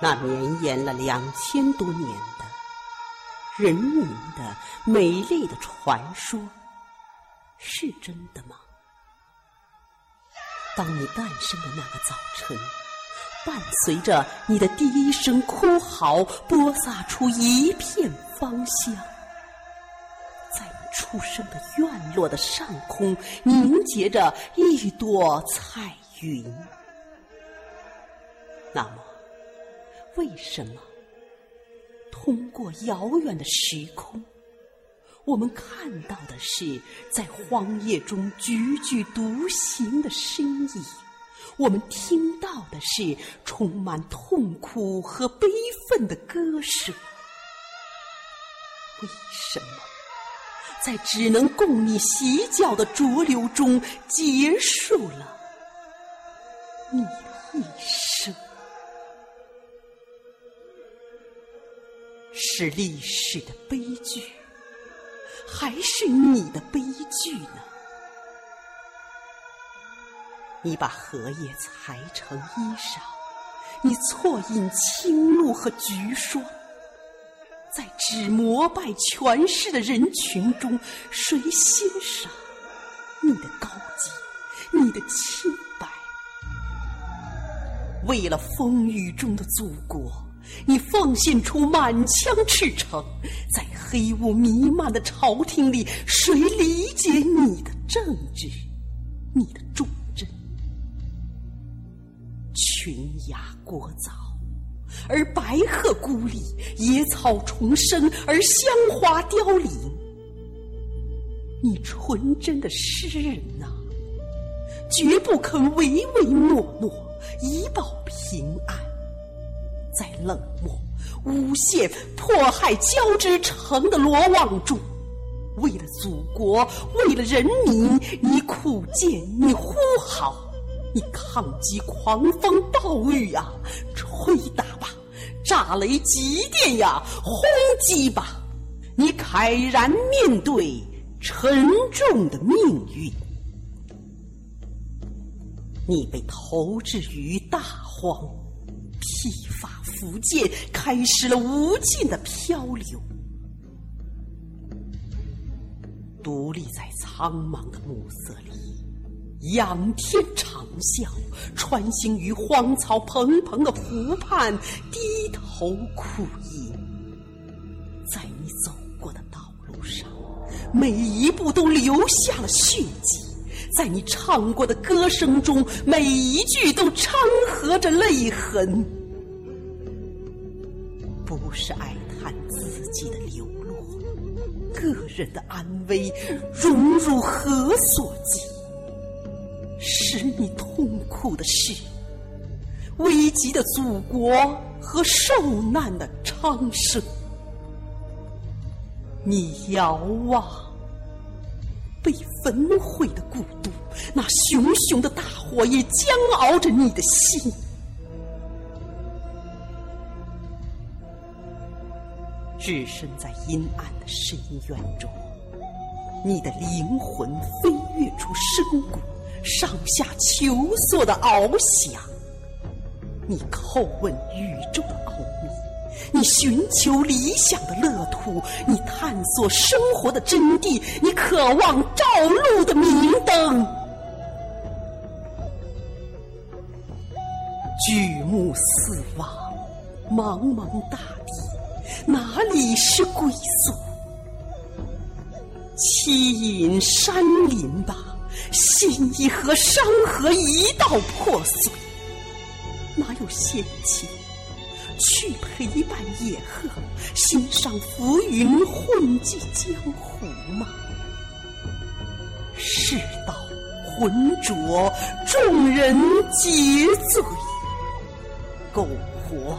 那绵延了两千多年的人民的美丽的传说，是真的吗？当你诞生的那个早晨，伴随着你的第一声哭嚎，播撒出一片芳香，在你出生的院落的上空凝结着一朵彩云。那么，为什么通过遥远的时空，我们看到的是在荒野中踽踽独行的身影？我们听到的是充满痛苦和悲愤的歌声？为什么在只能供你洗脚的浊流中结束了你的一生？是历史的悲剧，还是你的悲剧呢？你把荷叶裁成衣裳，你错饮青露和菊霜，在只膜拜权势的人群中，谁欣赏你的高洁、你的清白？为了风雨中的祖国。你奉献出满腔赤诚，在黑雾弥漫的朝廷里，谁理解你的正直，你的忠贞？群鸦过早，而白鹤孤立；野草重生，而香花凋零。你纯真的诗人呐，绝不肯唯唯诺诺，以保平安。在冷漠、诬陷、迫害交织成的罗网中，为了祖国，为了人民，你苦谏，你呼号，你抗击狂风暴雨啊！吹打吧，炸雷急电呀！轰击吧，你慨然面对沉重的命运。你被投掷于大荒，披发。福建开始了无尽的漂流，独立在苍茫的暮色里，仰天长啸，穿行于荒草蓬蓬的湖畔，低头苦吟。在你走过的道路上，每一步都留下了血迹；在你唱过的歌声中，每一句都掺和着泪痕。不是哀叹自己的流落，个人的安危荣辱何所及？使你痛苦的是，危急的祖国和受难的昌盛。你遥望被焚毁的故都，那熊熊的大火也煎熬着你的心。置身在阴暗的深渊中，你的灵魂飞跃出深谷，上下求索的翱翔。你叩问宇宙，你寻求理想的乐土，你探索生活的真谛，你渴望照路的明灯。举目四望，茫茫大地。哪里是归宿？凄隐山林吧，心已和山河一道破碎。哪有闲情去陪伴野鹤，欣赏浮云混迹江湖吗？世道浑浊，众人皆醉，苟活。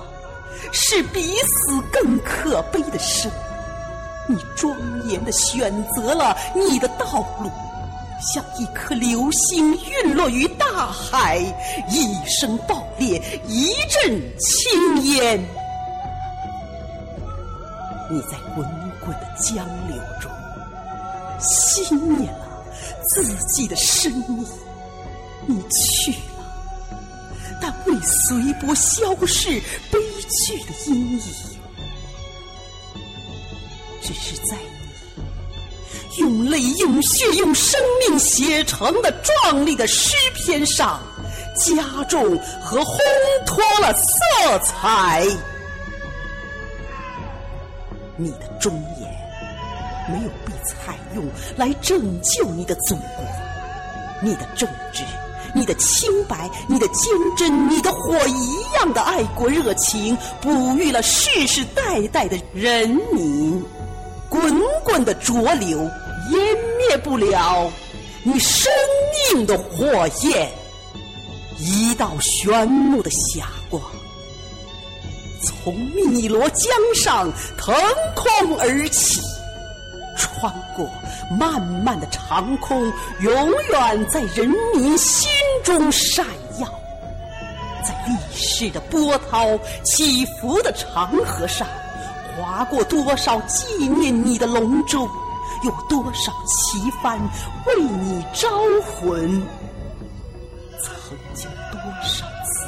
是比死更可悲的生，你庄严的选择了你的道路，像一颗流星陨落于大海，一声爆裂，一阵青烟。你在滚滚的江流中，熄灭了自己的生命，你去了，但未随波消逝悲剧的阴影。只是在用泪、用血、用生命写成的壮丽的诗篇上，加重和烘托了色彩。你的忠言没有被采用来拯救你的祖国，你的正直。你的清白，你的坚贞，你的火一样的爱国热情，哺育了世世代代的人民。滚滚的浊流湮灭不了你生命的火焰。一道炫目的霞光，从汨罗江上腾空而起。穿过漫漫的长空，永远在人民心中闪耀。在历史的波涛起伏的长河上，划过多少纪念你的龙舟，有多少旗帆为你招魂。曾经多少次，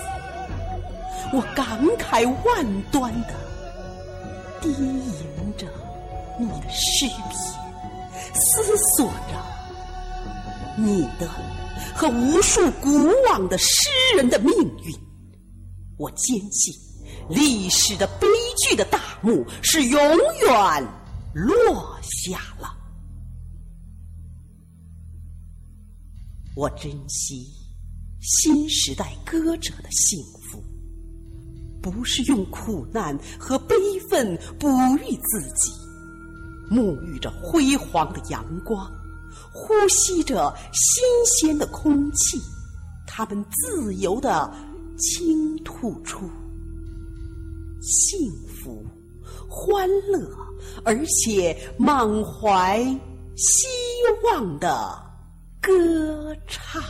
我感慨万端的低吟着。你的诗篇，思索着你的和无数古往的诗人的命运。我坚信，历史的悲剧的大幕是永远落下了。我珍惜新时代歌者的幸福，不是用苦难和悲愤哺育自己。沐浴着辉煌的阳光，呼吸着新鲜的空气，他们自由的倾吐出幸福、欢乐，而且满怀希望的歌唱。